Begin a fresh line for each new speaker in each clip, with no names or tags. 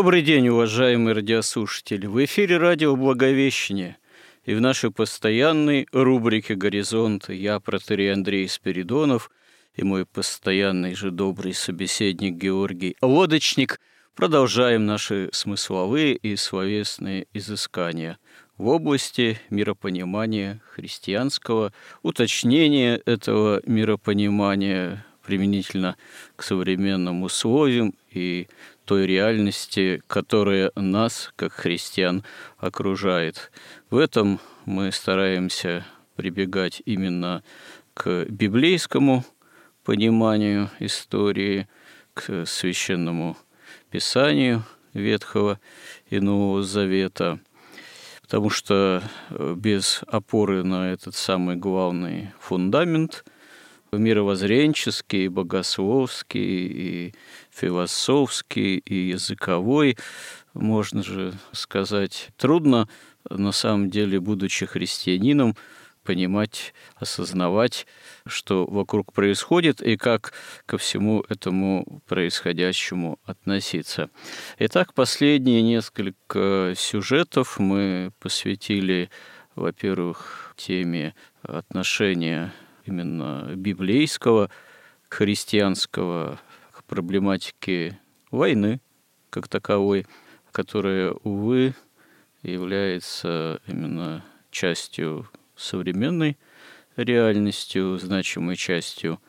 Добрый день, уважаемые радиослушатели! В эфире радио «Благовещение» и в нашей постоянной рубрике «Горизонт» я, протерей Андрей Спиридонов, и мой постоянный же добрый собеседник Георгий Лодочник продолжаем наши смысловые и словесные изыскания в области миропонимания христианского, уточнения этого миропонимания применительно к современным условиям и той реальности, которая нас, как христиан, окружает. В этом мы стараемся прибегать именно к библейскому пониманию истории, к священному писанию Ветхого и Нового Завета, потому что без опоры на этот самый главный фундамент – мировоззренческий, богословский, и философский, и языковой, можно же сказать, трудно, на самом деле, будучи христианином, понимать, осознавать, что вокруг происходит и как ко всему этому происходящему относиться. Итак, последние несколько сюжетов мы посвятили, во-первых, теме отношения именно библейского, христианского, к проблематике войны как таковой, которая, увы, является именно частью современной реальностью, значимой частью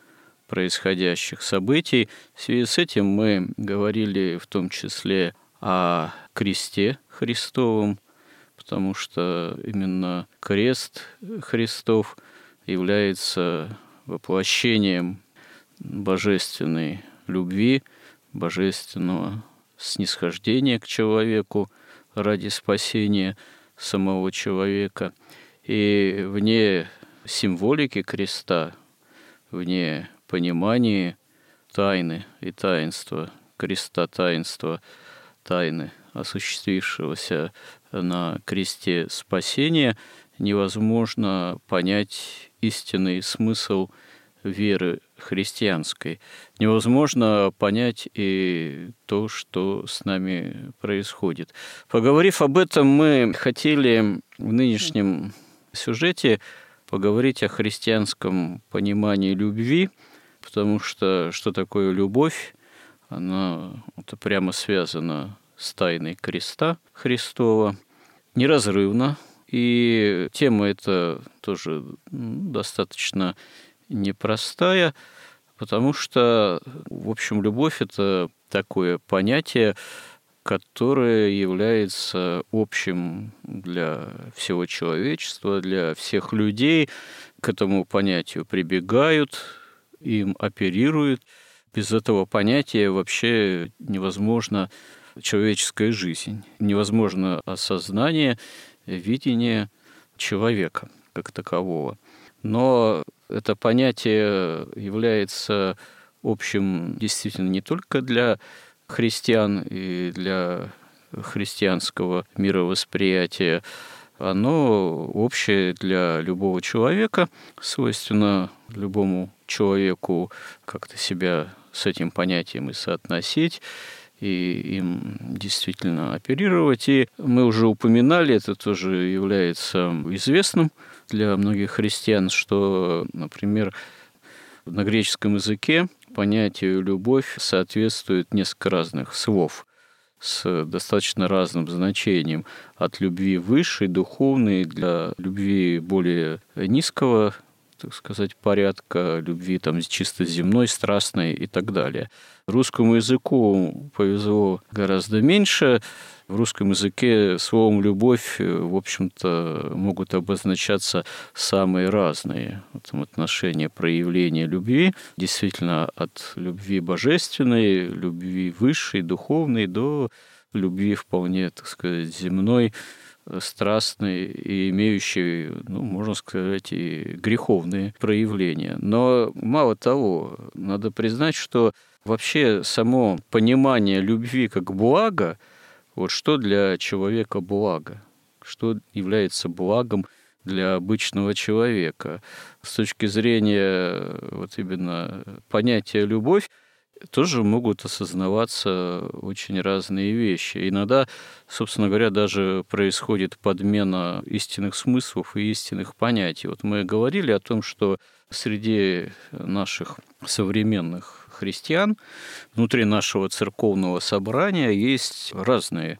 происходящих событий. В связи с этим мы говорили в том числе о кресте Христовом, потому что именно крест Христов – является воплощением божественной любви, божественного снисхождения к человеку ради спасения самого человека. И вне символики креста, вне понимания тайны и таинства, креста таинства, тайны, осуществившегося на кресте спасения, невозможно понять истинный смысл веры христианской. Невозможно понять и то, что с нами происходит. Поговорив об этом, мы хотели в нынешнем сюжете поговорить о христианском понимании любви, потому что что такое любовь? Она это прямо связана с тайной креста Христова, неразрывно и тема эта тоже достаточно непростая, потому что, в общем, любовь – это такое понятие, которое является общим для всего человечества, для всех людей. К этому понятию прибегают, им оперируют. Без этого понятия вообще невозможна человеческая жизнь, невозможно осознание видение человека как такового. Но это понятие является общим действительно не только для христиан и для христианского мировосприятия, оно общее для любого человека, свойственно любому человеку как-то себя с этим понятием и соотносить, и им действительно оперировать. И мы уже упоминали, это тоже является известным для многих христиан, что, например, на греческом языке понятию «любовь» соответствует несколько разных слов с достаточно разным значением. От любви высшей, духовной, для любви более низкого так сказать, порядка любви там чисто земной, страстной и так далее. Русскому языку повезло гораздо меньше. В русском языке словом «любовь», в общем-то, могут обозначаться самые разные в этом отношении проявления любви. Действительно, от любви божественной, любви высшей, духовной, до любви вполне, так сказать, земной, страстный и имеющий, ну, можно сказать, и греховные проявления. Но мало того, надо признать, что вообще само понимание любви как блага, вот что для человека благо, что является благом для обычного человека. С точки зрения вот именно понятия любовь, тоже могут осознаваться очень разные вещи. Иногда, собственно говоря, даже происходит подмена истинных смыслов и истинных понятий. Вот мы говорили о том, что среди наших современных христиан внутри нашего церковного собрания есть разные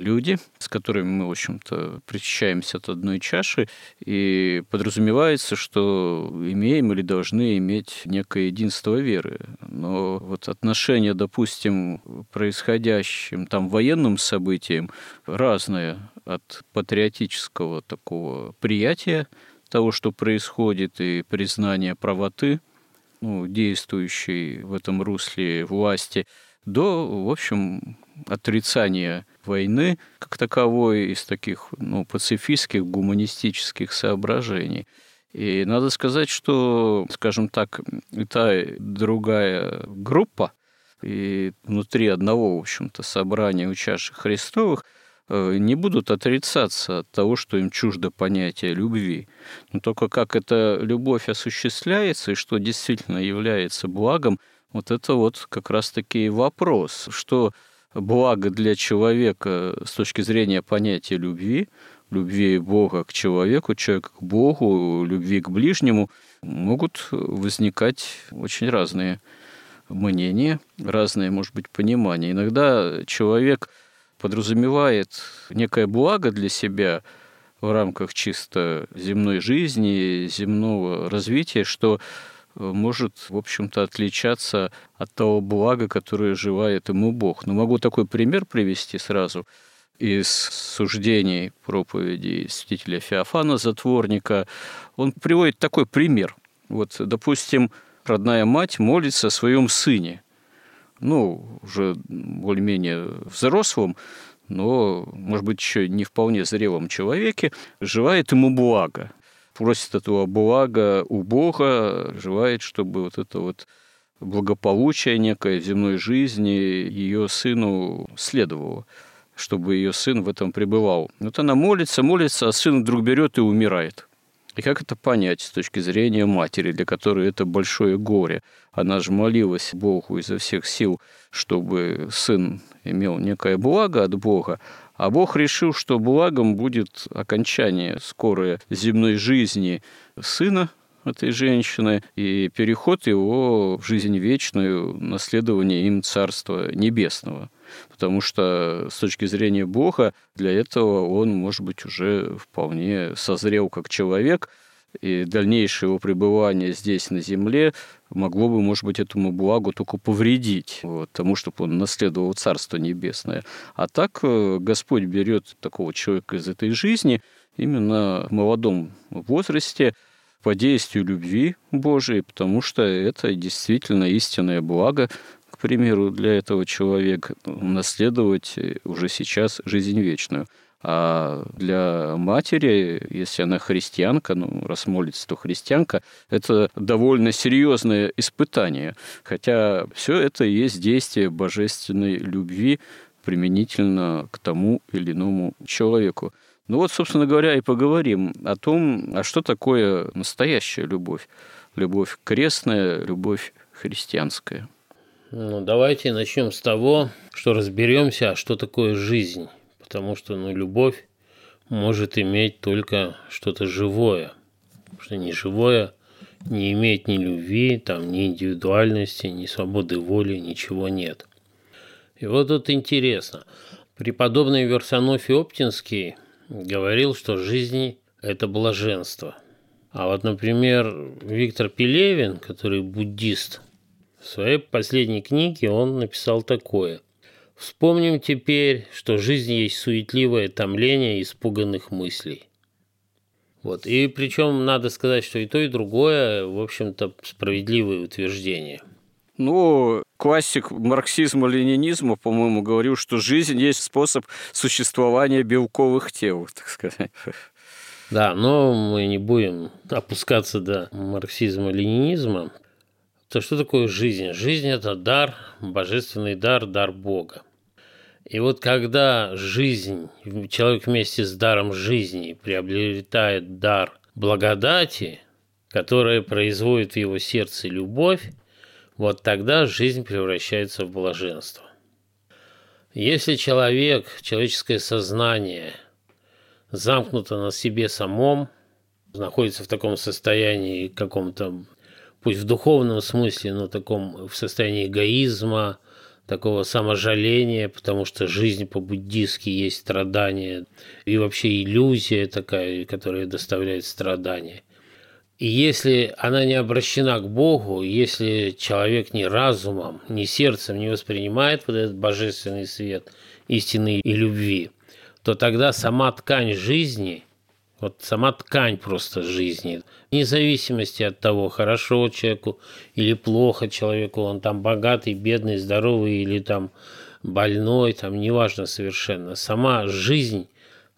люди, с которыми мы, в общем-то, причащаемся от одной чаши, и подразумевается, что имеем или должны иметь некое единство веры. Но вот отношение, допустим, происходящим там военным событиям разное от патриотического такого приятия того, что происходит, и признания правоты ну, действующей в этом русле власти, до, в общем, отрицания войны как таковой из таких ну, пацифистских, гуманистических соображений. И надо сказать, что, скажем так, и та, и другая группа, и внутри одного, в общем-то, собрания учащих Христовых э, не будут отрицаться от того, что им чуждо понятие любви. Но только как эта любовь осуществляется и что действительно является благом, вот это вот как раз-таки вопрос, что благо для человека с точки зрения понятия любви, любви Бога к человеку, человека к Богу, любви к ближнему, могут возникать очень разные мнения, разные, может быть, понимания. Иногда человек подразумевает некое благо для себя в рамках чисто земной жизни, земного развития, что может, в общем-то, отличаться от того блага, которое желает ему Бог. Но могу такой пример привести сразу из суждений проповеди святителя Феофана, затворника. Он приводит такой пример. Вот, допустим, родная мать молится о своем сыне, ну, уже более-менее взрослом, но, может быть, еще не вполне зрелом человеке, желает ему блага просит этого блага у Бога, желает, чтобы вот это вот благополучие некое земной жизни ее сыну следовало, чтобы ее сын в этом пребывал. Вот она молится, молится, а сын вдруг берет и умирает. И как это понять с точки зрения матери, для которой это большое горе? Она же молилась Богу изо всех сил, чтобы сын имел некое благо от Бога, а Бог решил, что благом будет окончание скорой земной жизни сына этой женщины и переход его в жизнь вечную, наследование им Царства Небесного. Потому что с точки зрения Бога для этого он, может быть, уже вполне созрел как человек – и дальнейшее его пребывание здесь на земле могло бы, может быть, этому благу только повредить, вот, тому, чтобы он наследовал Царство Небесное. А так э, Господь берет такого человека из этой жизни именно в молодом возрасте, по действию любви Божией, потому что это действительно истинное благо, к примеру, для этого человека наследовать уже сейчас жизнь вечную. А для матери, если она христианка, ну, раз молится, то христианка, это довольно серьезное испытание. Хотя все это и есть действие божественной любви применительно к тому или иному человеку. Ну вот, собственно говоря, и поговорим о том, а что такое настоящая любовь. Любовь крестная, любовь христианская.
Ну, давайте начнем с того, что разберемся, что такое жизнь. Потому что ну, любовь может иметь только что-то живое. Потому что неживое не имеет ни любви, там, ни индивидуальности, ни свободы воли, ничего нет. И вот тут интересно. Преподобный Версонофий Оптинский говорил, что жизнь – это блаженство. А вот, например, Виктор Пелевин, который буддист, в своей последней книге он написал такое. «Вспомним теперь, что жизнь есть суетливое томление испуганных мыслей». Вот. И причем надо сказать, что и то, и другое, в общем-то, справедливые утверждения.
Ну, классик марксизма-ленинизма, по-моему, говорил, что жизнь есть способ существования белковых тел, так сказать.
Да, но мы не будем опускаться до марксизма-ленинизма. То что такое жизнь? Жизнь – это дар, божественный дар, дар Бога. И вот когда жизнь, человек вместе с даром жизни приобретает дар благодати, которая производит в его сердце любовь, вот тогда жизнь превращается в блаженство. Если человек, человеческое сознание замкнуто на себе самом, находится в таком состоянии каком-то, пусть в духовном смысле, но таком в состоянии эгоизма – такого саможаления, потому что жизнь по-буддистски есть страдание и вообще иллюзия такая, которая доставляет страдания. И если она не обращена к Богу, если человек ни разумом, ни сердцем не воспринимает вот этот божественный свет истины и любви, то тогда сама ткань жизни – вот сама ткань просто жизни. Вне зависимости от того, хорошо человеку или плохо человеку, он там богатый, бедный, здоровый или там больной, там неважно совершенно. Сама жизнь,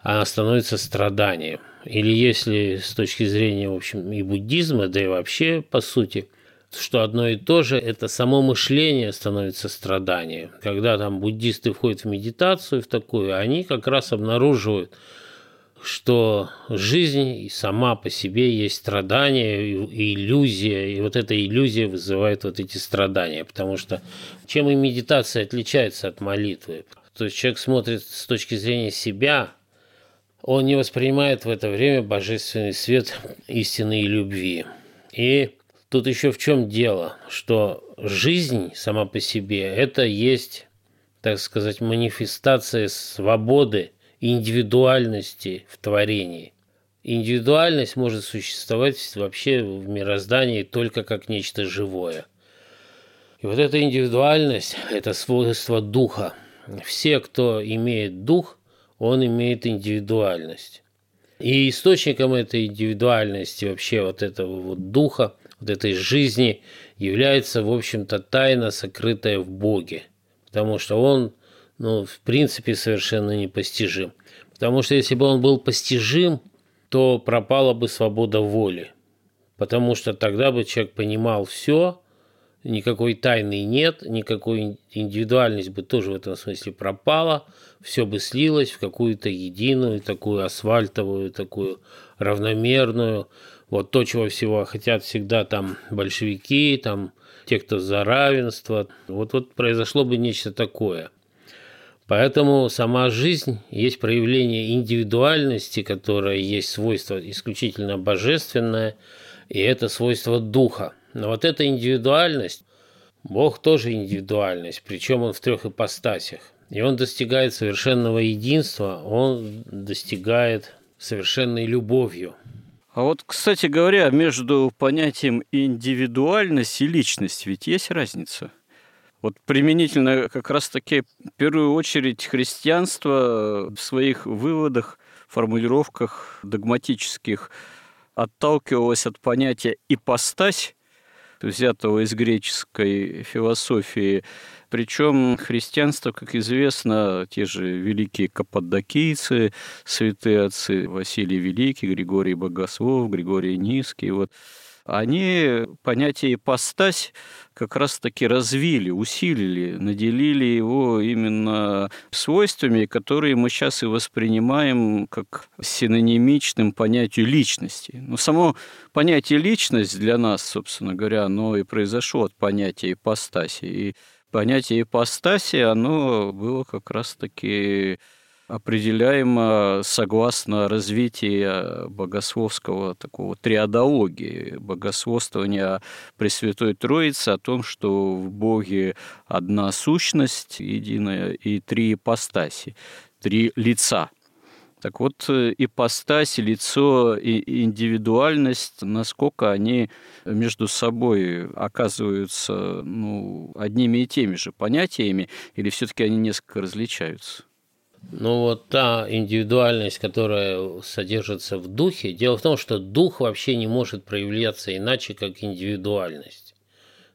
она становится страданием. Или если с точки зрения, в общем, и буддизма, да и вообще, по сути, что одно и то же, это само мышление становится страданием. Когда там буддисты входят в медитацию, в такую, они как раз обнаруживают, что жизнь сама по себе есть страдание и иллюзия, и вот эта иллюзия вызывает вот эти страдания, потому что чем и медитация отличается от молитвы? То есть человек смотрит с точки зрения себя, он не воспринимает в это время божественный свет истины и любви. И тут еще в чем дело, что жизнь сама по себе – это есть, так сказать, манифестация свободы – индивидуальности в творении. Индивидуальность может существовать вообще в мироздании только как нечто живое. И вот эта индивидуальность – это свойство духа. Все, кто имеет дух, он имеет индивидуальность. И источником этой индивидуальности, вообще вот этого вот духа, вот этой жизни является, в общем-то, тайна, сокрытая в Боге. Потому что он ну, в принципе, совершенно непостижим. Потому что если бы он был постижим, то пропала бы свобода воли. Потому что тогда бы человек понимал все, никакой тайны нет, никакой индивидуальность бы тоже в этом смысле пропала, все бы слилось в какую-то единую, такую асфальтовую, такую равномерную. Вот то, чего всего хотят всегда там большевики, там те, кто за равенство. Вот, вот произошло бы нечто такое – Поэтому сама жизнь есть проявление индивидуальности, которая есть свойство исключительно божественное, и это свойство духа. Но вот эта индивидуальность, Бог тоже индивидуальность, причем он в трех ипостасях. И он достигает совершенного единства, он достигает совершенной любовью.
А вот, кстати говоря, между понятием индивидуальность и личность ведь есть разница – вот применительно как раз-таки в первую очередь христианство в своих выводах, формулировках догматических отталкивалось от понятия «ипостась», взятого из греческой философии. Причем христианство, как известно, те же великие каппадокийцы, святые отцы Василий Великий, Григорий Богослов, Григорий Низкий, вот, они понятие ипостась как раз-таки развили, усилили, наделили его именно свойствами, которые мы сейчас и воспринимаем как синонимичным понятию личности. Но само понятие личность для нас, собственно говоря, оно и произошло от понятия ипостаси. И понятие ипостаси, оно было как раз-таки определяемо согласно развитию богословского такого триадологии, богословствования Пресвятой Троицы о том, что в Боге одна сущность единая и три ипостаси, три лица – так вот, ипостась, лицо и индивидуальность, насколько они между собой оказываются ну, одними и теми же понятиями, или все-таки они несколько различаются?
Ну вот та индивидуальность, которая содержится в духе, дело в том, что дух вообще не может проявляться иначе, как индивидуальность.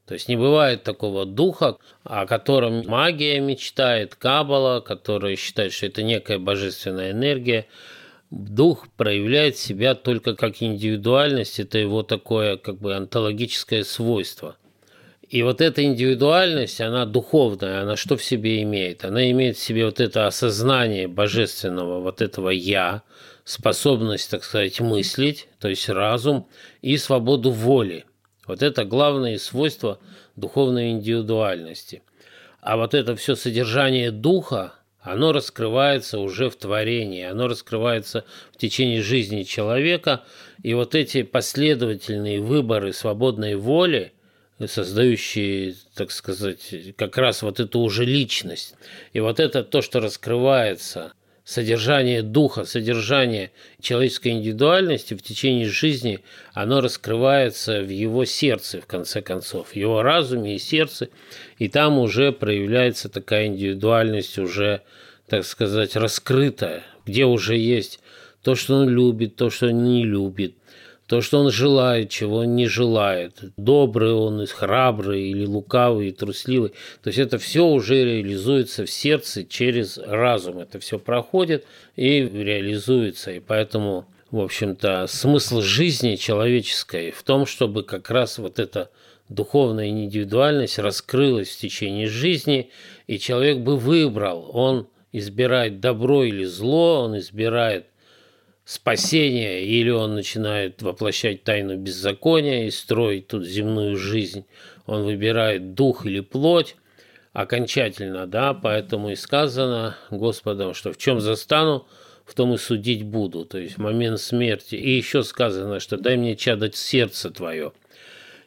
То есть не бывает такого духа, о котором магия мечтает, кабала, которая считает, что это некая божественная энергия. Дух проявляет себя только как индивидуальность, это его такое как бы онтологическое свойство – и вот эта индивидуальность, она духовная, она что в себе имеет? Она имеет в себе вот это осознание божественного, вот этого «я», способность, так сказать, мыслить, то есть разум, и свободу воли. Вот это главные свойства духовной индивидуальности. А вот это все содержание духа, оно раскрывается уже в творении, оно раскрывается в течение жизни человека, и вот эти последовательные выборы свободной воли – создающие, так сказать, как раз вот эту уже личность. И вот это то, что раскрывается, содержание духа, содержание человеческой индивидуальности в течение жизни, оно раскрывается в его сердце, в конце концов, в его разуме и сердце, и там уже проявляется такая индивидуальность уже, так сказать, раскрытая, где уже есть то, что он любит, то, что он не любит, то, что он желает, чего он не желает. Добрый он, храбрый или лукавый, и трусливый. То есть это все уже реализуется в сердце через разум. Это все проходит и реализуется. И поэтому, в общем-то, смысл жизни человеческой в том, чтобы как раз вот эта духовная индивидуальность раскрылась в течение жизни, и человек бы выбрал, он избирает добро или зло, он избирает спасения, или он начинает воплощать тайну беззакония и строить тут земную жизнь. Он выбирает дух или плоть окончательно, да, поэтому и сказано Господом, что в чем застану, в том и судить буду, то есть в момент смерти. И еще сказано, что дай мне чадать сердце твое.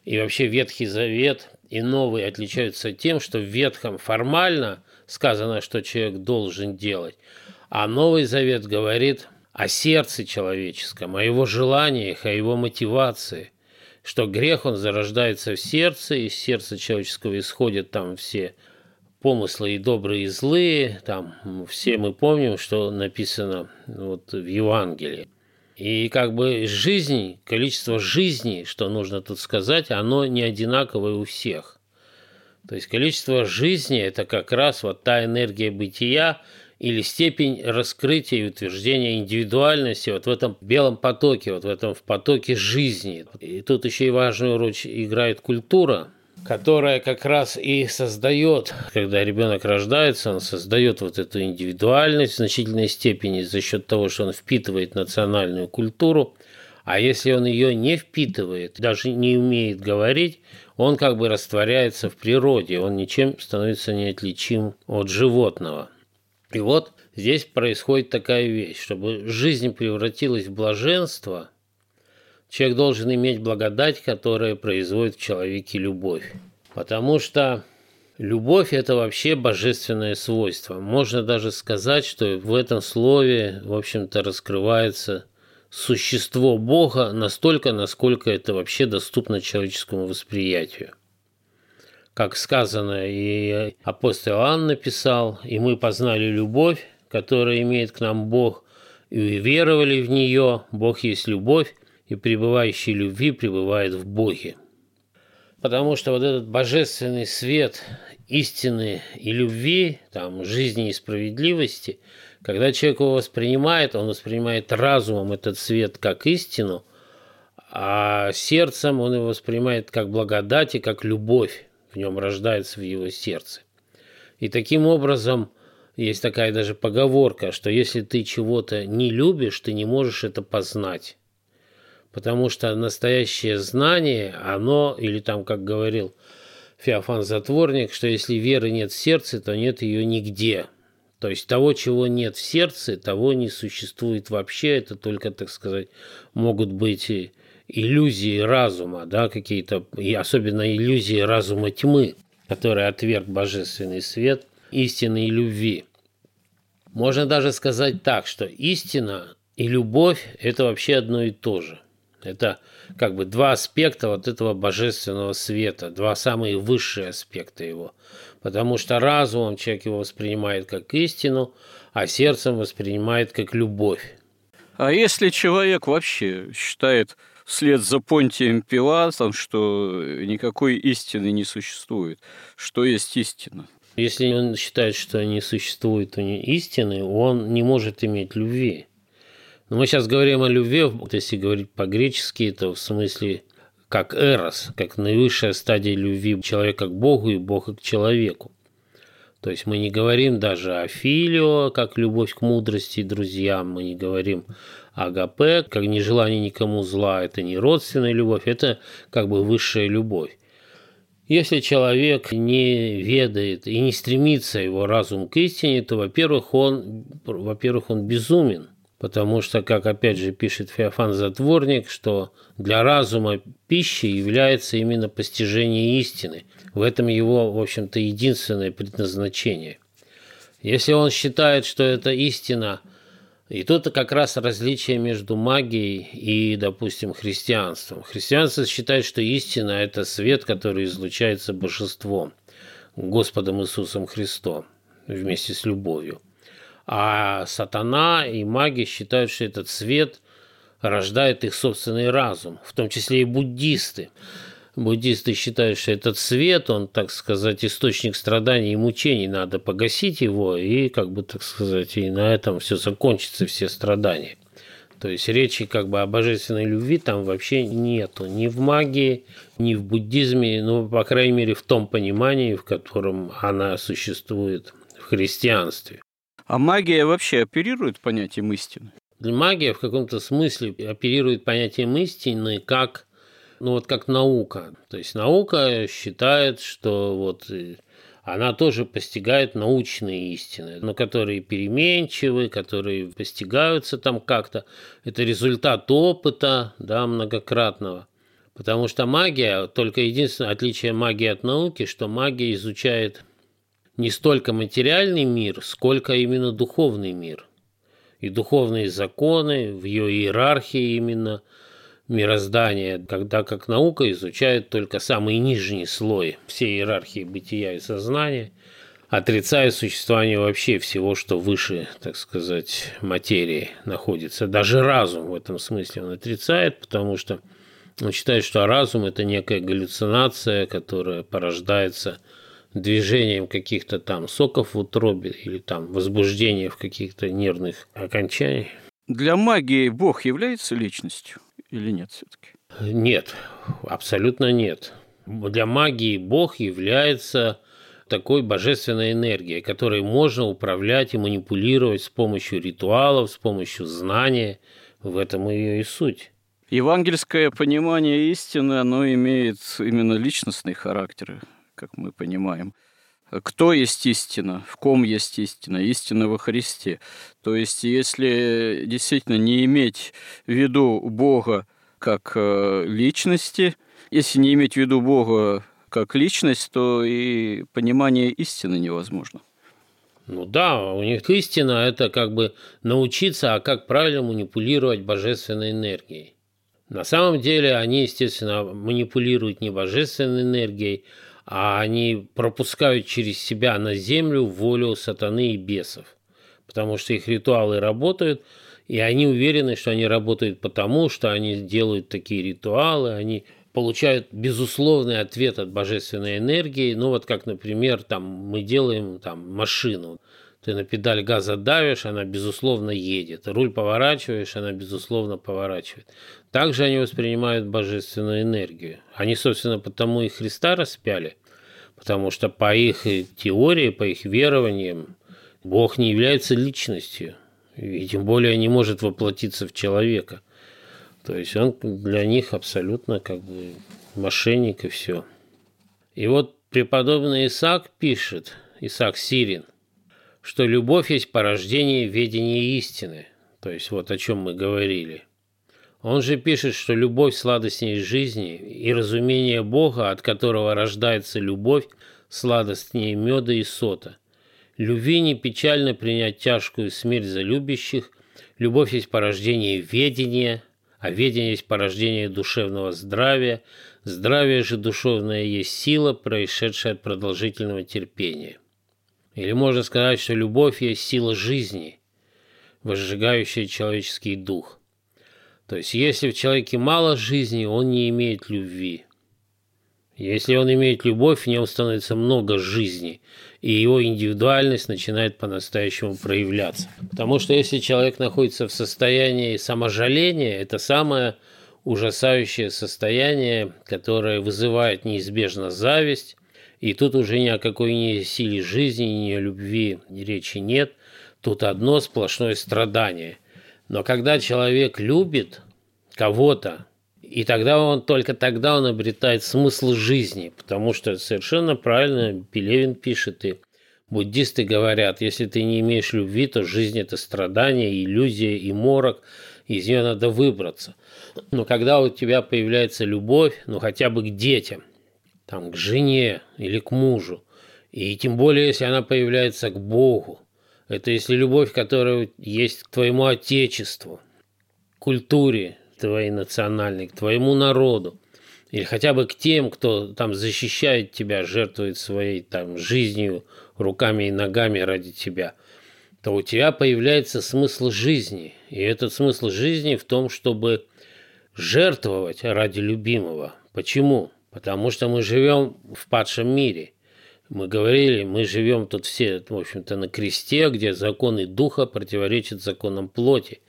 И вообще Ветхий Завет и Новый отличаются тем, что в Ветхом формально сказано, что человек должен делать, а Новый Завет говорит – о сердце человеческом, о его желаниях, о его мотивации, что грех, он зарождается в сердце, из сердца человеческого исходят там все помыслы и добрые, и злые, там все мы помним, что написано вот в Евангелии. И как бы жизнь, количество жизней, что нужно тут сказать, оно не одинаковое у всех. То есть количество жизни – это как раз вот та энергия бытия, или степень раскрытия и утверждения индивидуальности вот в этом белом потоке, вот в этом в потоке жизни. И тут еще и важную роль играет культура, которая как раз и создает, когда ребенок рождается, он создает вот эту индивидуальность в значительной степени за счет того, что он впитывает национальную культуру, а если он ее не впитывает, даже не умеет говорить, он как бы растворяется в природе, он ничем становится неотличим от животного. И вот здесь происходит такая вещь. Чтобы жизнь превратилась в блаженство, человек должен иметь благодать, которая производит в человеке любовь. Потому что любовь – это вообще божественное свойство. Можно даже сказать, что в этом слове, в общем-то, раскрывается существо Бога настолько, насколько это вообще доступно человеческому восприятию как сказано, и апостол Иоанн написал, и мы познали любовь, которая имеет к нам Бог, и уверовали в нее, Бог есть любовь, и пребывающий любви пребывает в Боге. Потому что вот этот божественный свет истины и любви, там, жизни и справедливости, когда человек его воспринимает, он воспринимает разумом этот свет как истину, а сердцем он его воспринимает как благодать и как любовь в нем рождается в его сердце. И таким образом есть такая даже поговорка, что если ты чего-то не любишь, ты не можешь это познать. Потому что настоящее знание, оно, или там, как говорил Феофан Затворник, что если веры нет в сердце, то нет ее нигде. То есть того, чего нет в сердце, того не существует вообще. Это только, так сказать, могут быть иллюзии разума, да, какие-то, и особенно иллюзии разума тьмы, который отверг божественный свет истины любви. Можно даже сказать так, что истина и любовь – это вообще одно и то же. Это как бы два аспекта вот этого божественного света, два самые высшие аспекта его. Потому что разумом человек его воспринимает как истину, а сердцем воспринимает как любовь.
А если человек вообще считает вслед за Понтием Пилатом, что никакой истины не существует, что есть истина?
Если он считает, что не существует истины, он не может иметь любви. Но мы сейчас говорим о любви, если говорить по-гречески, то в смысле как эрос, как наивысшая стадия любви человека к Богу и Бога к человеку. То есть мы не говорим даже о филио, как любовь к мудрости и друзьям, мы не говорим агапе, как нежелание никому зла, это не родственная любовь, это как бы высшая любовь. Если человек не ведает и не стремится его разум к истине, то, во-первых, он, во-первых, он безумен – потому что, как опять же пишет Феофан Затворник, что для разума пища является именно постижение истины. В этом его, в общем-то, единственное предназначение. Если он считает, что это истина, и тут как раз различие между магией и, допустим, христианством. Христианство считает, что истина – это свет, который излучается божеством, Господом Иисусом Христом вместе с любовью – а сатана и маги считают, что этот свет рождает их собственный разум, в том числе и буддисты. Буддисты считают, что этот свет, он, так сказать, источник страданий и мучений, надо погасить его, и, как бы, так сказать, и на этом все закончится, все страдания. То есть речи как бы о божественной любви там вообще нету. Ни в магии, ни в буддизме, ну, по крайней мере, в том понимании, в котором она существует в христианстве.
А магия вообще оперирует понятием истины?
Магия в каком-то смысле оперирует понятием истины как, ну вот как наука. То есть наука считает, что вот э, она тоже постигает научные истины, но которые переменчивы, которые постигаются там как-то. Это результат опыта да, многократного. Потому что магия, только единственное отличие магии от науки, что магия изучает не столько материальный мир, сколько именно духовный мир. И духовные законы в ее иерархии именно мироздания, когда как наука изучает только самый нижний слой всей иерархии бытия и сознания, отрицая существование вообще всего, что выше, так сказать, материи находится. Даже разум в этом смысле он отрицает, потому что он считает, что разум – это некая галлюцинация, которая порождается – движением каких-то там соков в утробе или там возбуждение в каких-то нервных окончаниях.
Для магии Бог является личностью или нет все-таки?
Нет, абсолютно нет. Для магии Бог является такой божественной энергией, которой можно управлять и манипулировать с помощью ритуалов, с помощью знания. В этом ее и суть.
Евангельское понимание истины, оно имеет именно личностный характер как мы понимаем. Кто есть истина? В ком есть истина? Истина во Христе. То есть, если действительно не иметь в виду Бога как э, личности, если не иметь в виду Бога как личность, то и понимание истины невозможно.
Ну да, у них истина – это как бы научиться, а как правильно манипулировать божественной энергией. На самом деле они, естественно, манипулируют не божественной энергией, а они пропускают через себя на землю волю сатаны и бесов, потому что их ритуалы работают, и они уверены, что они работают потому, что они делают такие ритуалы, они получают безусловный ответ от божественной энергии. Ну вот как, например, там мы делаем там машину. Ты на педаль газа давишь, она безусловно едет. Руль поворачиваешь, она безусловно поворачивает. Также они воспринимают божественную энергию. Они, собственно, потому и Христа распяли, потому что по их теории, по их верованиям, Бог не является личностью, и тем более не может воплотиться в человека. То есть он для них абсолютно как бы мошенник и все. И вот Преподобный Исаак пишет, Исаак Сирин, что любовь есть порождение ведения истины. То есть вот о чем мы говорили. Он же пишет, что любовь сладостнее жизни и разумение Бога, от которого рождается любовь, сладостнее меда и сота. Любви не печально принять тяжкую смерть за любящих, любовь есть порождение ведения, а ведение есть порождение душевного здравия, здравие же душевное есть сила, происшедшая от продолжительного терпения. Или можно сказать, что любовь есть сила жизни, возжигающая человеческий дух. То есть, если в человеке мало жизни, он не имеет любви. Если он имеет любовь, в нем становится много жизни, и его индивидуальность начинает по-настоящему проявляться. Потому что если человек находится в состоянии саможаления, это самое ужасающее состояние, которое вызывает неизбежно зависть, и тут уже ни о какой ни силе жизни, ни о любви речи нет. Тут одно сплошное страдание. Но когда человек любит кого-то, и тогда он, только тогда он обретает смысл жизни, потому что совершенно правильно Пелевин пишет, и буддисты говорят, если ты не имеешь любви, то жизнь – это страдание, иллюзия и морок, из нее надо выбраться. Но когда у тебя появляется любовь, ну хотя бы к детям, там, к жене или к мужу. И тем более, если она появляется к Богу. Это если любовь, которая есть к твоему Отечеству, культуре твоей национальной, к твоему народу. Или хотя бы к тем, кто там защищает тебя, жертвует своей там жизнью, руками и ногами ради тебя, то у тебя появляется смысл жизни. И этот смысл жизни в том, чтобы жертвовать ради любимого. Почему? Потому что мы живем в падшем мире. Мы говорили, мы живем тут все, в общем-то, на кресте, где законы духа противоречат законам плоти.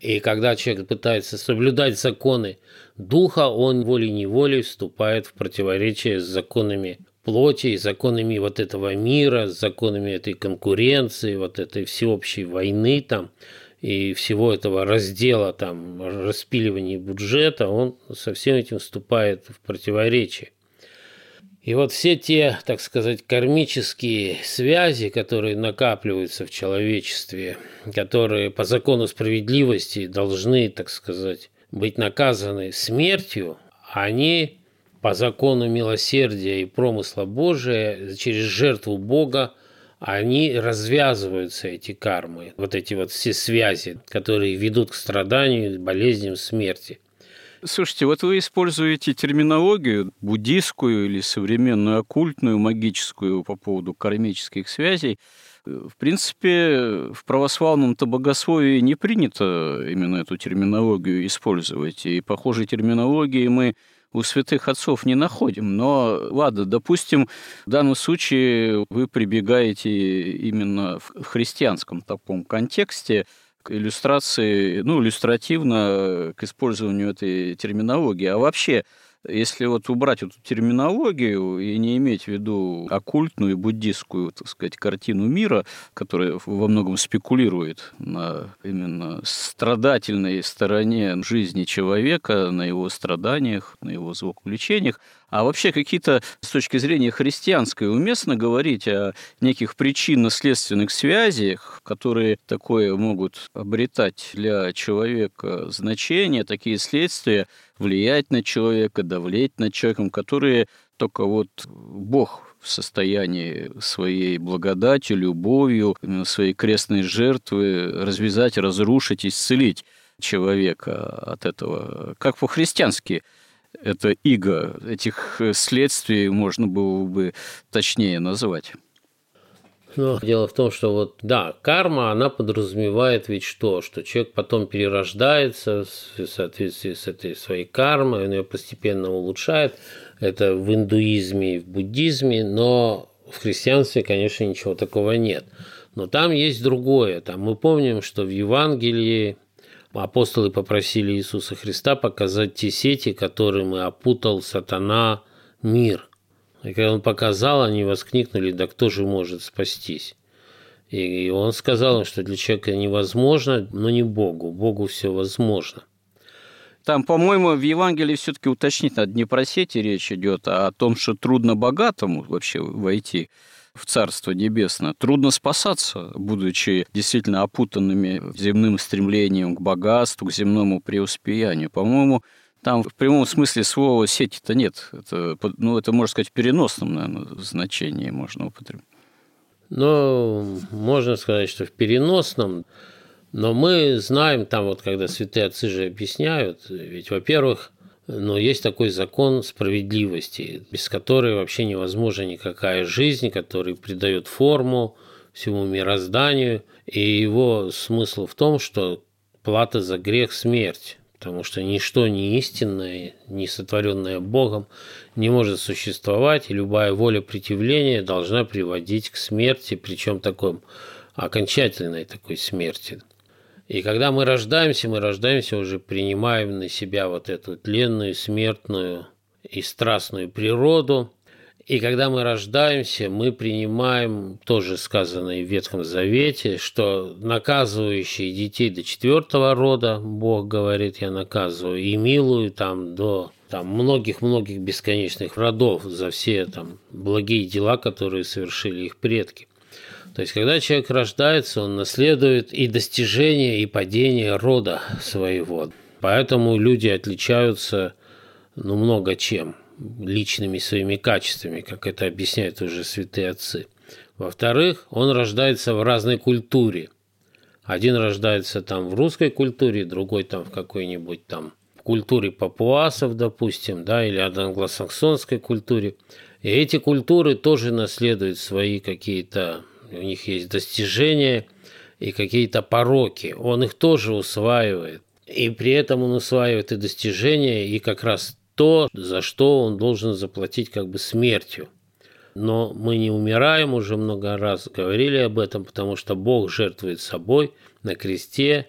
И когда человек пытается соблюдать законы духа, он волей-неволей вступает в противоречие с законами плоти и законами вот этого мира, с законами этой конкуренции, вот этой всеобщей войны там и всего этого раздела, там, распиливания бюджета, он со всем этим вступает в противоречие. И вот все те, так сказать, кармические связи, которые накапливаются в человечестве, которые по закону справедливости должны, так сказать, быть наказаны смертью, они по закону милосердия и промысла Божия через жертву Бога они развязываются, эти кармы, вот эти вот все связи, которые ведут к страданию, болезням, смерти.
Слушайте, вот вы используете терминологию буддийскую или современную оккультную, магическую по поводу кармических связей. В принципе, в православном-то богословии не принято именно эту терминологию использовать. И похожей терминологии мы у святых отцов не находим. Но ладно, допустим, в данном случае вы прибегаете именно в христианском таком контексте к иллюстрации, ну, иллюстративно к использованию этой терминологии. А вообще, если вот убрать эту терминологию и не иметь в виду оккультную и буддистскую, так сказать, картину мира, которая во многом спекулирует на именно страдательной стороне жизни человека, на его страданиях, на его злоключениях, а вообще какие-то с точки зрения христианской уместно говорить о неких причинно-следственных связях, которые такое могут обретать для человека значение, такие следствия влиять на человека, давлеть над человеком, которые только вот Бог в состоянии своей благодатью, любовью, своей крестной жертвы развязать, разрушить, исцелить человека от этого. Как по-христиански это иго, этих следствий можно было бы точнее назвать.
Но дело в том, что вот, да, карма, она подразумевает ведь что? Что человек потом перерождается в соответствии с этой своей кармой, он ее постепенно улучшает. Это в индуизме и в буддизме, но в христианстве, конечно, ничего такого нет. Но там есть другое. Там мы помним, что в Евангелии апостолы попросили Иисуса Христа показать те сети, которыми опутал сатана мир. И когда он показал, они воскликнули, да кто же может спастись? И он сказал им, что для человека невозможно, но не Богу. Богу все возможно.
Там, по-моему, в Евангелии все-таки уточнить надо, не про сети речь идет, а о том, что трудно богатому вообще войти в Царство Небесное. Трудно спасаться, будучи действительно опутанными земным стремлением к богатству, к земному преуспеянию. По-моему, там в прямом смысле слова сети-то нет. Это, ну, это, можно сказать, в переносном, наверное, значении можно употребить.
Ну, можно сказать, что в переносном, но мы знаем там, вот когда святые отцы же объясняют, ведь, во-первых, но есть такой закон справедливости, без которой вообще невозможна никакая жизнь, который придает форму всему мирозданию. И его смысл в том, что плата за грех – смерть потому что ничто не истинное, не сотворенное Богом, не может существовать, и любая воля противления должна приводить к смерти, причем такой окончательной такой смерти. И когда мы рождаемся, мы рождаемся уже принимаем на себя вот эту тленную, смертную и страстную природу, и когда мы рождаемся, мы принимаем тоже сказанное в Ветхом Завете, что наказывающие детей до четвертого рода, Бог говорит, я наказываю, и милую там до там многих-многих бесконечных родов за все там благие дела, которые совершили их предки. То есть, когда человек рождается, он наследует и достижение, и падение рода своего. Поэтому люди отличаются ну, много чем личными своими качествами, как это объясняют уже святые отцы. Во-вторых, он рождается в разной культуре. Один рождается там в русской культуре, другой там в какой-нибудь там культуре папуасов, допустим, да, или англосаксонской культуре. И эти культуры тоже наследуют свои какие-то, у них есть достижения и какие-то пороки. Он их тоже усваивает. И при этом он усваивает и достижения, и как раз то, за что он должен заплатить как бы смертью. Но мы не умираем, уже много раз говорили об этом, потому что Бог жертвует собой на кресте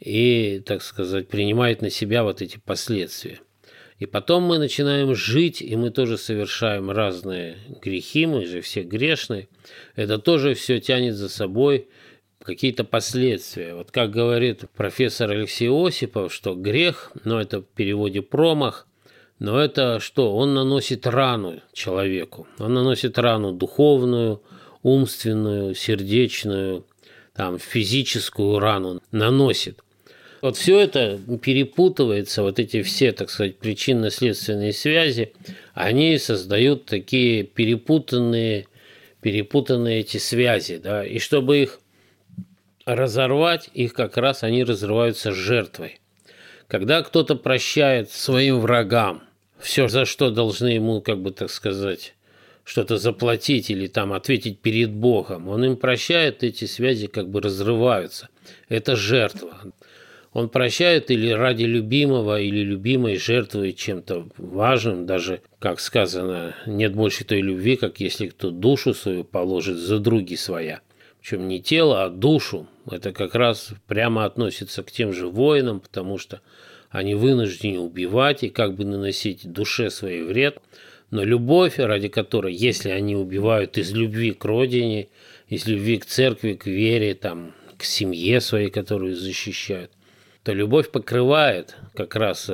и, так сказать, принимает на себя вот эти последствия. И потом мы начинаем жить, и мы тоже совершаем разные грехи, мы же все грешные. Это тоже все тянет за собой какие-то последствия. Вот как говорит профессор Алексей Осипов, что грех, ну это в переводе промах, но это что? Он наносит рану человеку. Он наносит рану духовную, умственную, сердечную, там, физическую рану наносит. Вот все это перепутывается, вот эти все, так сказать, причинно-следственные связи, они создают такие перепутанные, перепутанные эти связи, да, и чтобы их разорвать, их как раз они разрываются жертвой. Когда кто-то прощает своим врагам, все, за что должны ему, как бы так сказать, что-то заплатить или там ответить перед Богом, он им прощает, эти связи как бы разрываются. Это жертва. Он прощает или ради любимого, или любимой жертвует чем-то важным, даже, как сказано, нет больше той любви, как если кто душу свою положит за други своя. Причем не тело, а душу. Это как раз прямо относится к тем же воинам, потому что они вынуждены убивать и как бы наносить душе своей вред, но любовь, ради которой, если они убивают из любви к родине, из любви к церкви, к вере, там, к семье своей, которую защищают, то любовь покрывает как раз.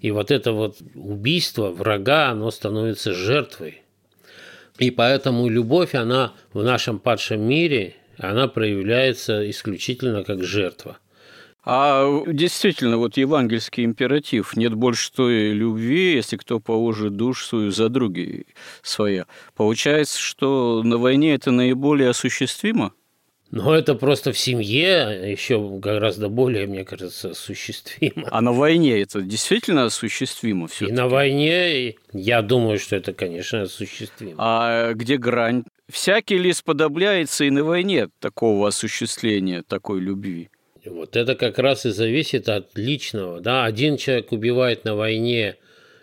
И вот это вот убийство врага, оно становится жертвой. И поэтому любовь, она в нашем падшем мире, она проявляется исключительно как жертва –
а действительно, вот евангельский императив «нет больше той любви, если кто положит душ свою за други своя». Получается, что на войне это наиболее осуществимо?
Но это просто в семье еще гораздо более, мне кажется, осуществимо.
А на войне это действительно осуществимо все
И на войне, я думаю, что это, конечно, осуществимо.
А где грань? Всякий ли сподобляется и на войне такого осуществления, такой любви?
Вот это как раз и зависит от личного. Да? Один человек убивает на войне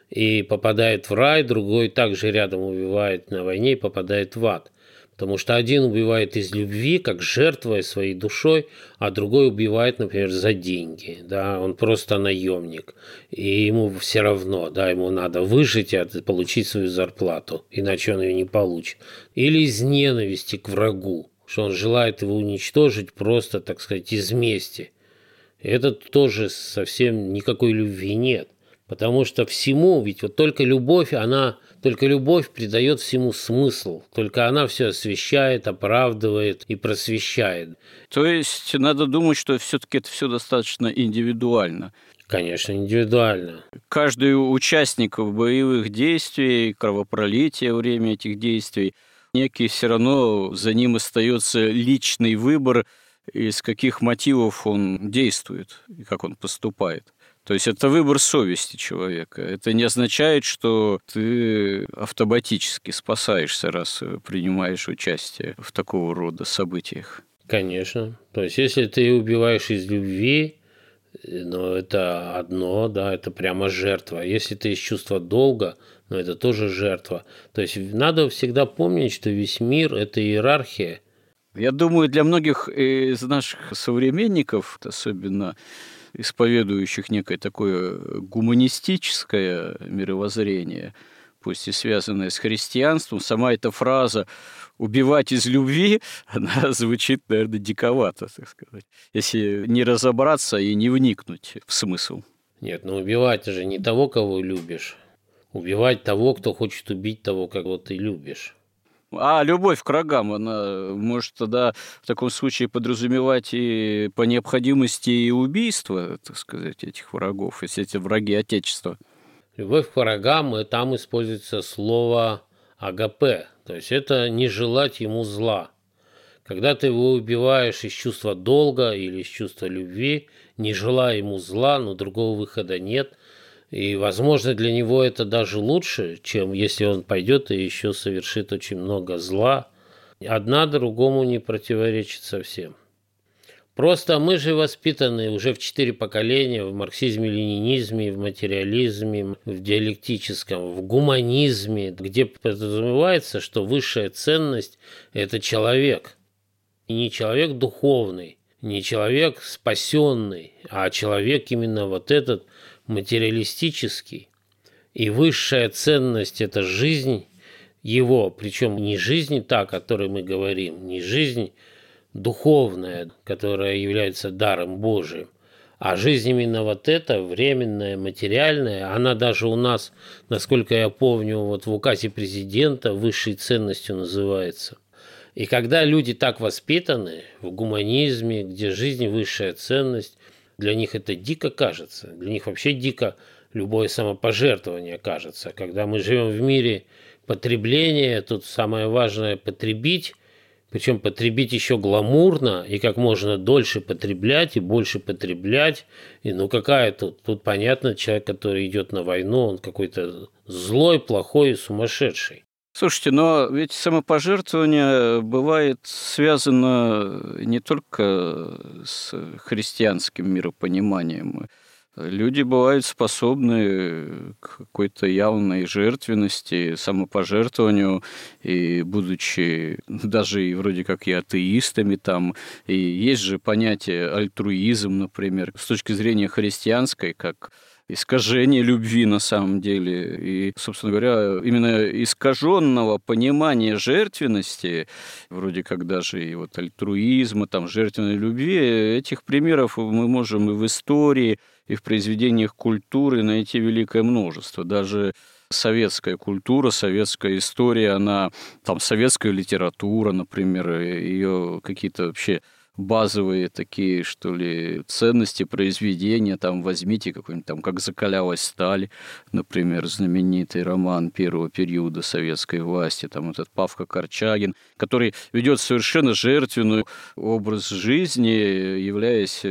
и попадает в рай, другой также рядом убивает на войне и попадает в ад. Потому что один убивает из любви, как жертвуя своей душой, а другой убивает, например, за деньги. Да? Он просто наемник. И ему все равно, да, ему надо выжить и получить свою зарплату, иначе он ее не получит. Или из ненависти к врагу что он желает его уничтожить просто, так сказать, из мести. Это тоже совсем никакой любви нет. Потому что всему, ведь вот только любовь, она, только любовь придает всему смысл. Только она все освещает, оправдывает и просвещает.
То есть надо думать, что все-таки это все достаточно индивидуально.
Конечно, индивидуально.
Каждый участник боевых действий, кровопролития во время этих действий, некий все равно за ним остается личный выбор, из каких мотивов он действует и как он поступает. То есть это выбор совести человека. Это не означает, что ты автоматически спасаешься, раз принимаешь участие в такого рода событиях.
Конечно. То есть если ты убиваешь из любви, ну, это одно, да, это прямо жертва. Если ты из чувства долга, ну, это тоже жертва. То есть надо всегда помнить, что весь мир – это иерархия.
Я думаю, для многих из наших современников, особенно исповедующих некое такое гуманистическое мировоззрение, пусть и связанное с христианством, сама эта фраза «убивать из любви», она звучит, наверное, диковато, так сказать, если не разобраться и не вникнуть в смысл.
Нет, ну убивать же не того, кого любишь. Убивать того, кто хочет убить того, кого ты любишь.
А любовь к врагам, она может тогда в таком случае подразумевать и по необходимости и убийство, так сказать, этих врагов, если эти враги Отечества.
Любовь к врагам, и там используется слово АГП, то есть это не желать ему зла. Когда ты его убиваешь из чувства долга или из чувства любви, не желая ему зла, но другого выхода нет – и, возможно, для него это даже лучше, чем если он пойдет и еще совершит очень много зла. Одна другому не противоречит совсем. Просто мы же воспитаны уже в четыре поколения в марксизме, ленинизме, в материализме, в диалектическом, в гуманизме, где подразумевается, что высшая ценность – это человек. И не человек духовный, не человек спасенный, а человек именно вот этот – материалистический, и высшая ценность – это жизнь его, причем не жизнь та, о которой мы говорим, не жизнь духовная, которая является даром Божиим, а жизнь именно вот эта, временная, материальная, она даже у нас, насколько я помню, вот в указе президента высшей ценностью называется. И когда люди так воспитаны в гуманизме, где жизнь высшая ценность, для них это дико кажется. Для них вообще дико любое самопожертвование кажется. Когда мы живем в мире потребления, тут самое важное потребить, причем потребить еще гламурно и как можно дольше потреблять и больше потреблять. И ну какая тут? Тут понятно, человек, который идет на войну, он какой-то злой, плохой и сумасшедший.
Слушайте, но ведь самопожертвование бывает связано не только с христианским миропониманием. Люди бывают способны к какой-то явной жертвенности, самопожертвованию, и будучи даже и вроде как и атеистами там, и есть же понятие альтруизм, например, с точки зрения христианской, как искажение любви на самом деле. И, собственно говоря, именно искаженного понимания жертвенности, вроде как даже и вот альтруизма, там, жертвенной любви, этих примеров мы можем и в истории, и в произведениях культуры найти великое множество. Даже советская культура, советская история, она, там, советская литература, например, ее какие-то вообще базовые такие, что ли, ценности произведения, там возьмите какой-нибудь там, как закалялась сталь, например, знаменитый роман первого периода советской власти, там этот Павка Корчагин, который ведет совершенно жертвенный образ жизни, являясь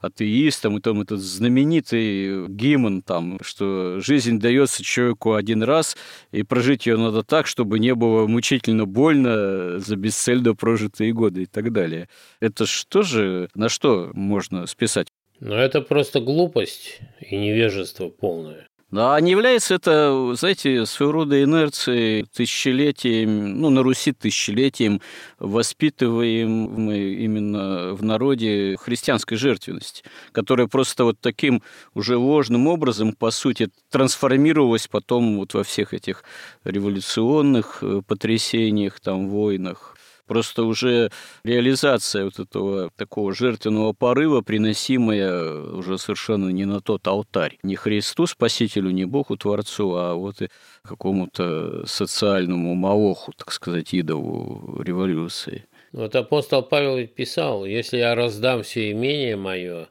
атеистом, и там этот знаменитый гимн там, что жизнь дается человеку один раз, и прожить ее надо так, чтобы не было мучительно больно за бесцельно прожитые годы и так далее. Это это что же, на что можно списать?
Ну, это просто глупость и невежество полное.
А не является это, знаете, своего рода инерцией, тысячелетием, ну, на Руси тысячелетием воспитываем мы именно в народе христианской жертвенности, которая просто вот таким уже ложным образом, по сути, трансформировалась потом вот во всех этих революционных э, потрясениях, там, войнах, Просто уже реализация вот этого такого жертвенного порыва, приносимая уже совершенно не на тот алтарь. Не Христу, Спасителю, не Богу, Творцу, а вот и какому-то социальному молоху, так сказать, идову революции.
Вот апостол Павел писал, если я раздам все имение мое,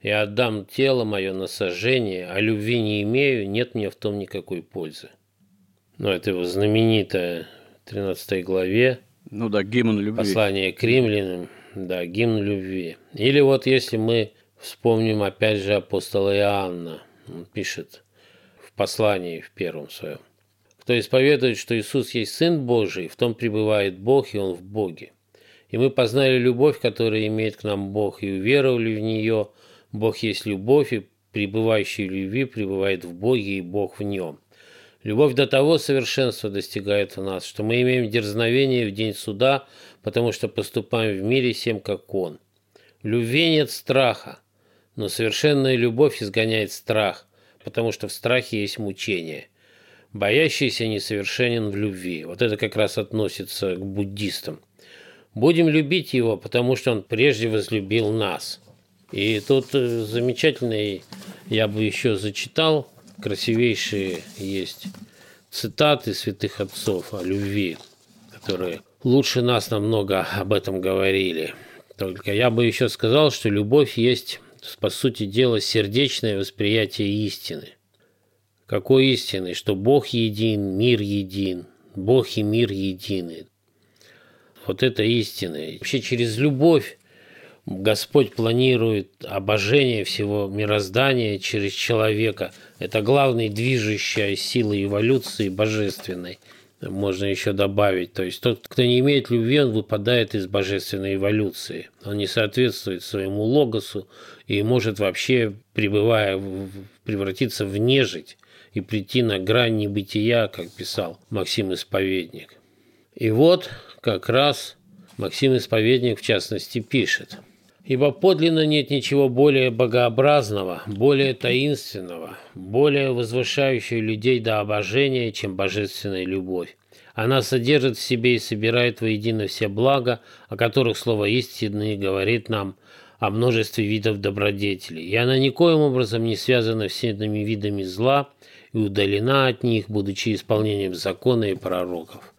и отдам тело мое на сожжение, а любви не имею, нет мне в том никакой пользы. Ну, это его знаменитая 13 главе.
Ну да, гимн любви.
Послание к римлянам, да, гимн любви. Или вот если мы вспомним опять же апостола Иоанна, он пишет в послании в первом своем. Кто исповедует, что Иисус есть Сын Божий, в том пребывает Бог, и Он в Боге. И мы познали любовь, которую имеет к нам Бог, и уверовали в нее – Бог есть любовь, и пребывающий в любви пребывает в Боге, и Бог в нем. Любовь до того совершенства достигает в нас, что мы имеем дерзновение в день суда, потому что поступаем в мире всем, как Он. В любви нет страха, но совершенная любовь изгоняет страх, потому что в страхе есть мучение. Боящийся несовершенен в любви. Вот это как раз относится к буддистам. Будем любить его, потому что он прежде возлюбил нас – и тут э, замечательный, я бы еще зачитал, красивейшие есть цитаты святых отцов о любви, которые лучше нас намного об этом говорили. Только я бы еще сказал, что любовь есть, по сути дела, сердечное восприятие истины. Какой истины? Что Бог един, мир един, Бог и мир едины. Вот это истина. Вообще через любовь Господь планирует обожение всего мироздания через человека. Это главная движущая сила эволюции божественной. Можно еще добавить. То есть тот, кто не имеет любви, он выпадает из божественной эволюции. Он не соответствует своему логосу и может вообще, пребывая, превратиться в нежить и прийти на грань небытия, как писал Максим Исповедник. И вот как раз Максим Исповедник в частности пишет – Ибо подлинно нет ничего более богообразного, более таинственного, более возвышающего людей до обожения, чем божественная любовь. Она содержит в себе и собирает воедино все блага, о которых слово истины говорит нам о множестве видов добродетелей, и она никоим образом не связана всеми видами зла и удалена от них, будучи исполнением закона и пророков.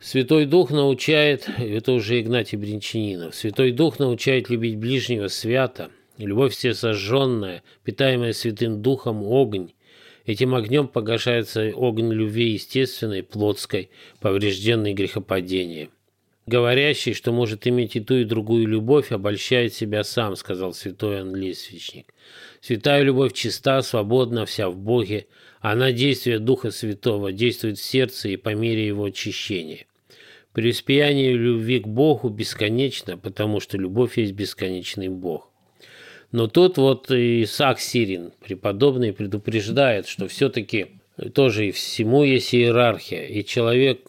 Святой Дух научает, это уже Игнатий Бринчанинов, Святой Дух научает любить ближнего свято, любовь все сожженная, питаемая Святым Духом огонь. Этим огнем погашается огонь любви естественной, плотской, поврежденной грехопадением. Говорящий, что может иметь и ту, и другую любовь, обольщает себя сам, сказал святой Иоанн Лесвичник. Святая любовь чиста, свободна, вся в Боге. Она действие Духа Святого, действует в сердце и по мере его очищения. Преуспеяние любви к Богу бесконечно, потому что любовь есть бесконечный Бог. Но тут вот Исаак Сирин, преподобный, предупреждает, что все-таки тоже и всему есть иерархия, и человек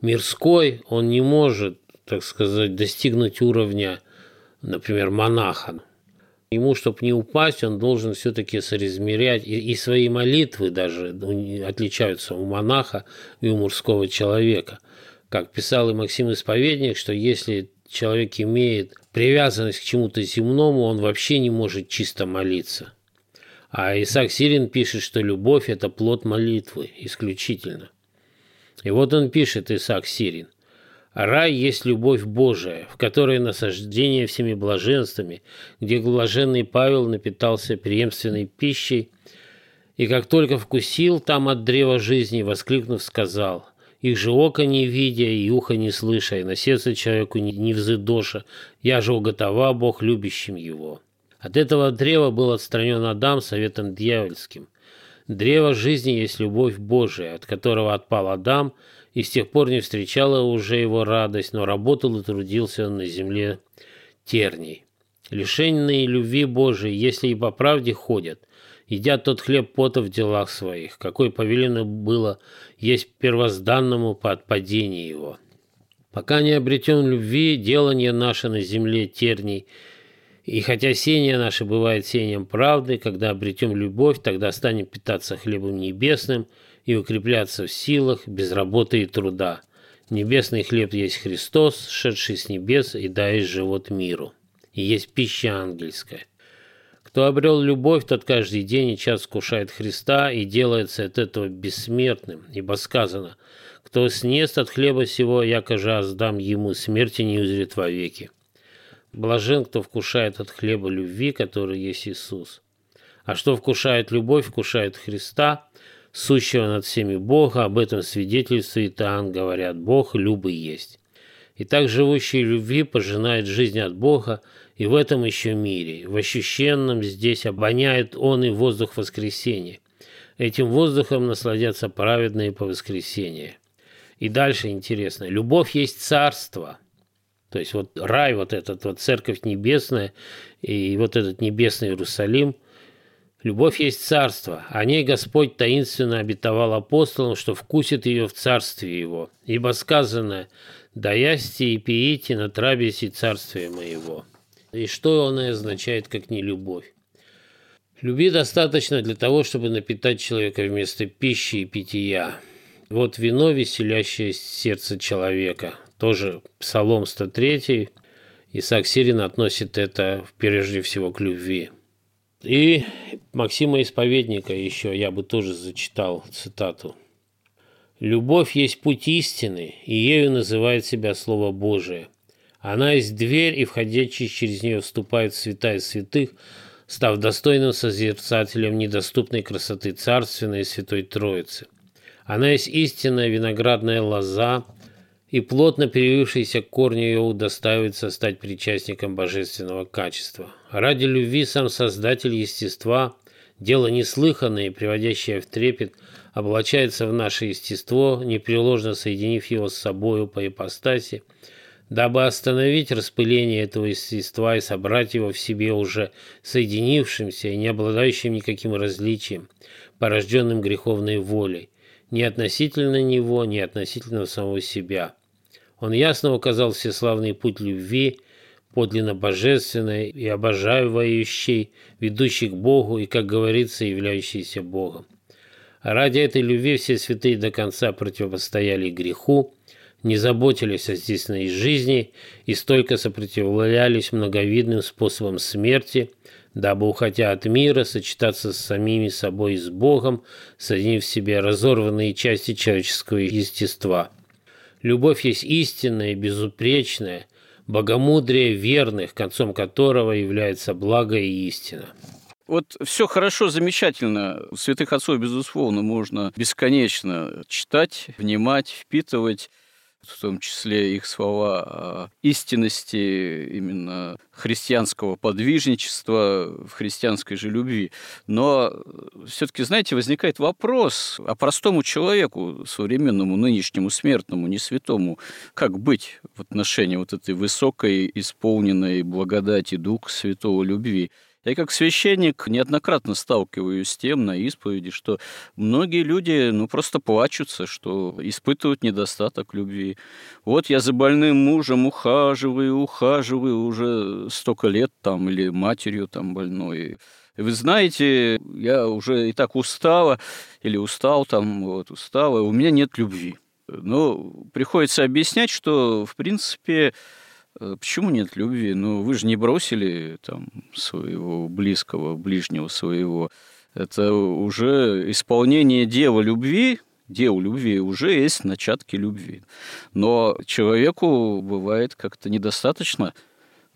мирской, он не может, так сказать, достигнуть уровня, например, монаха. Ему, чтобы не упасть, он должен все-таки соразмерять, и, и свои молитвы даже отличаются у монаха и у мужского человека – как писал и Максим Исповедник, что если человек имеет привязанность к чему-то земному, он вообще не может чисто молиться. А Исаак Сирин пишет, что любовь – это плод молитвы исключительно. И вот он пишет, Исаак Сирин, Рай есть любовь Божия, в которой насаждение всеми блаженствами, где блаженный Павел напитался преемственной пищей, и как только вкусил там от древа жизни, воскликнув, сказал – их же око не видя, и ухо не слыша, и на сердце человеку не взыдоша, я же уготова Бог любящим его. От этого древа был отстранен Адам советом дьявольским. Древо жизни есть любовь Божия, от которого отпал Адам, и с тех пор не встречала уже его радость, но работал и трудился на земле терней. Лишенные любви Божией, если и по правде ходят, едят тот хлеб пота в делах своих, какой повелено было есть первозданному по отпадении его. Пока не обретен любви, делание наше на земле терний, и хотя сение наше бывает сением правды, когда обретем любовь, тогда станем питаться хлебом небесным и укрепляться в силах без работы и труда. Небесный хлеб есть Христос, шедший с небес и даешь живот миру. И есть пища ангельская. Кто обрел любовь, тот каждый день и час вкушает Христа и делается от этого бессмертным, ибо сказано, кто снест от хлеба сего, яко же оздам ему, смерти не узрит вовеки. Блажен, кто вкушает от хлеба любви, который есть Иисус. А что вкушает любовь, вкушает Христа, сущего над всеми Бога, об этом свидетельствует Иоанн, говорят, Бог любый есть. И так живущий любви пожинает жизнь от Бога и в этом еще мире. В ощущенном здесь обоняет он и воздух воскресения. Этим воздухом насладятся праведные по воскресенье. И дальше интересно. Любовь есть царство. То есть вот рай, вот этот вот церковь небесная и вот этот небесный Иерусалим – Любовь есть царство, о ней Господь таинственно обетовал апостолам, что вкусит ее в царстве его. Ибо сказано «Да и пиите на трапезе царствия моего». И что оно означает, как не любовь? Люби достаточно для того, чтобы напитать человека вместо пищи и питья. Вот вино, веселящее сердце человека. Тоже Псалом 103. Исаак Сирин относит это прежде всего к любви. И Максима Исповедника еще я бы тоже зачитал цитату. «Любовь есть путь истины, и ею называет себя Слово Божие. Она есть дверь, и входящий через нее вступает в святая святых, став достойным созерцателем недоступной красоты Царственной и Святой Троицы. Она есть истинная виноградная лоза, и плотно привившийся к корню ее удостаивается стать причастником божественного качества. Ради любви сам Создатель естества, дело неслыханное приводящее в трепет, облачается в наше естество, непреложно соединив его с собою по ипостаси, дабы остановить распыление этого естества и собрать его в себе уже соединившимся и не обладающим никаким различием, порожденным греховной волей, ни относительно него, ни относительно самого себя. Он ясно указал всеславный путь любви, подлинно божественной и обожающей, ведущей к Богу и, как говорится, являющейся Богом. А ради этой любви все святые до конца противостояли греху, не заботились о здешней жизни и столько сопротивлялись многовидным способам смерти, дабы, уходя от мира, сочетаться с самими собой и с Богом, соединив в себе разорванные части человеческого естества – Любовь есть истинная и безупречная, богомудрие верных, концом которого является благо и истина.
Вот все хорошо, замечательно. Святых отцов, безусловно, можно бесконечно читать, внимать, впитывать в том числе их слова о истинности именно христианского подвижничества в христианской же любви. Но все-таки, знаете, возникает вопрос о простому человеку, современному, нынешнему, смертному, не святому, как быть в отношении вот этой высокой, исполненной благодати Духа Святого любви. Я как священник неоднократно сталкиваюсь с тем на исповеди, что многие люди ну, просто плачутся, что испытывают недостаток любви. Вот я за больным мужем ухаживаю, ухаживаю уже столько лет там, или матерью там больной. Вы знаете, я уже и так устала, или устал там, вот, устала, у меня нет любви. Но приходится объяснять, что, в принципе, почему нет любви? Ну, вы же не бросили там своего близкого, ближнего своего. Это уже исполнение дела любви, дел любви уже есть начатки любви. Но человеку бывает как-то недостаточно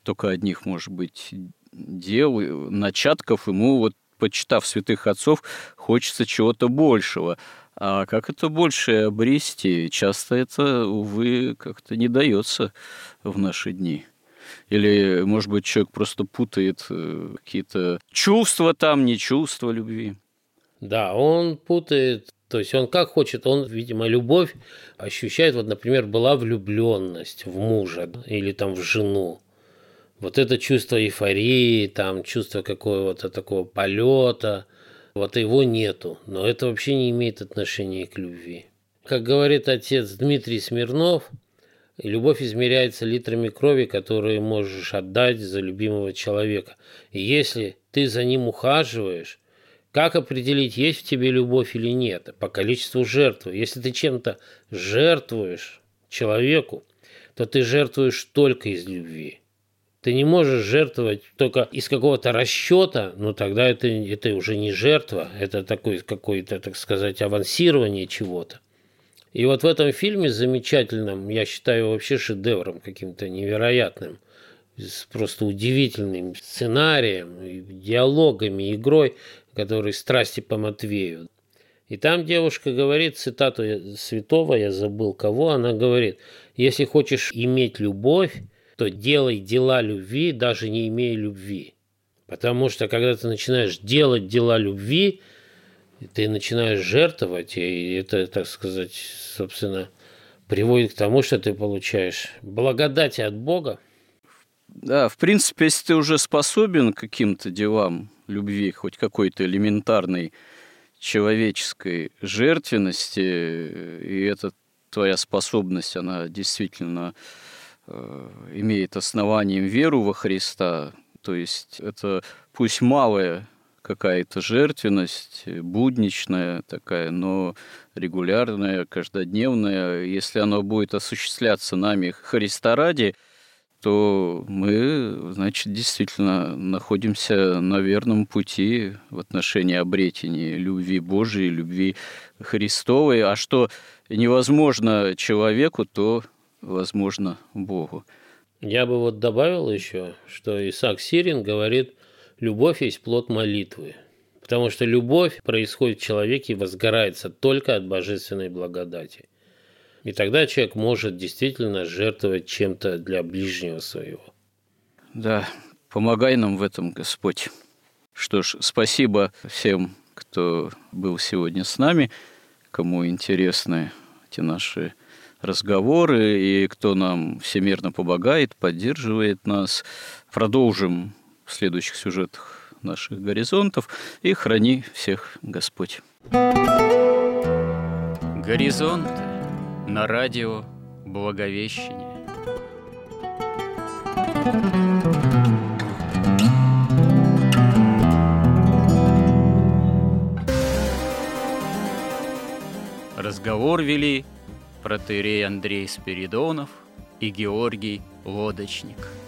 только одних, может быть, дел, начатков. Ему вот, почитав святых отцов, хочется чего-то большего. А как это больше обрести? Часто это, увы, как-то не дается в наши дни. Или, может быть, человек просто путает э, какие-то чувства там, не чувства любви.
Да, он путает то есть он как хочет, он, видимо, любовь ощущает, вот, например, была влюбленность в мужа или там в жену. Вот это чувство эйфории, там чувство какого-то такого полета, вот его нету. Но это вообще не имеет отношения к любви. Как говорит отец Дмитрий Смирнов, Любовь измеряется литрами крови, которые можешь отдать за любимого человека. И если ты за ним ухаживаешь, как определить, есть в тебе любовь или нет? По количеству жертвы. Если ты чем-то жертвуешь человеку, то ты жертвуешь только из любви. Ты не можешь жертвовать только из какого-то расчета, но тогда это, это уже не жертва, это такое какое-то, так сказать, авансирование чего-то. И вот в этом фильме замечательном, я считаю вообще шедевром каким-то невероятным, с просто удивительным сценарием, диалогами, игрой, который «Страсти по Матвею». И там девушка говорит, цитату святого, я забыл кого, она говорит, если хочешь иметь любовь, то делай дела любви, даже не имея любви. Потому что когда ты начинаешь делать дела любви, ты начинаешь жертвовать, и это, так сказать, собственно, приводит к тому, что ты получаешь благодати от Бога.
Да, в принципе, если ты уже способен к каким-то делам любви, хоть какой-то элементарной человеческой жертвенности, и эта твоя способность, она действительно имеет основанием веру во Христа, то есть это пусть малая какая-то жертвенность, будничная такая, но регулярная, каждодневная. Если оно будет осуществляться нами Христа ради, то мы, значит, действительно находимся на верном пути в отношении обретения любви Божией, любви Христовой. А что невозможно человеку, то возможно Богу.
Я бы вот добавил еще, что Исаак Сирин говорит, любовь есть плод молитвы. Потому что любовь происходит в человеке и возгорается только от божественной благодати. И тогда человек может действительно жертвовать чем-то для ближнего своего.
Да, помогай нам в этом, Господь. Что ж, спасибо всем, кто был сегодня с нами, кому интересны эти наши разговоры и кто нам всемирно помогает, поддерживает нас. Продолжим в следующих сюжетах наших горизонтов и храни всех Господь.
Горизонты на радио Благовещение. Разговор вели протеерей Андрей Спиридонов и Георгий Лодочник –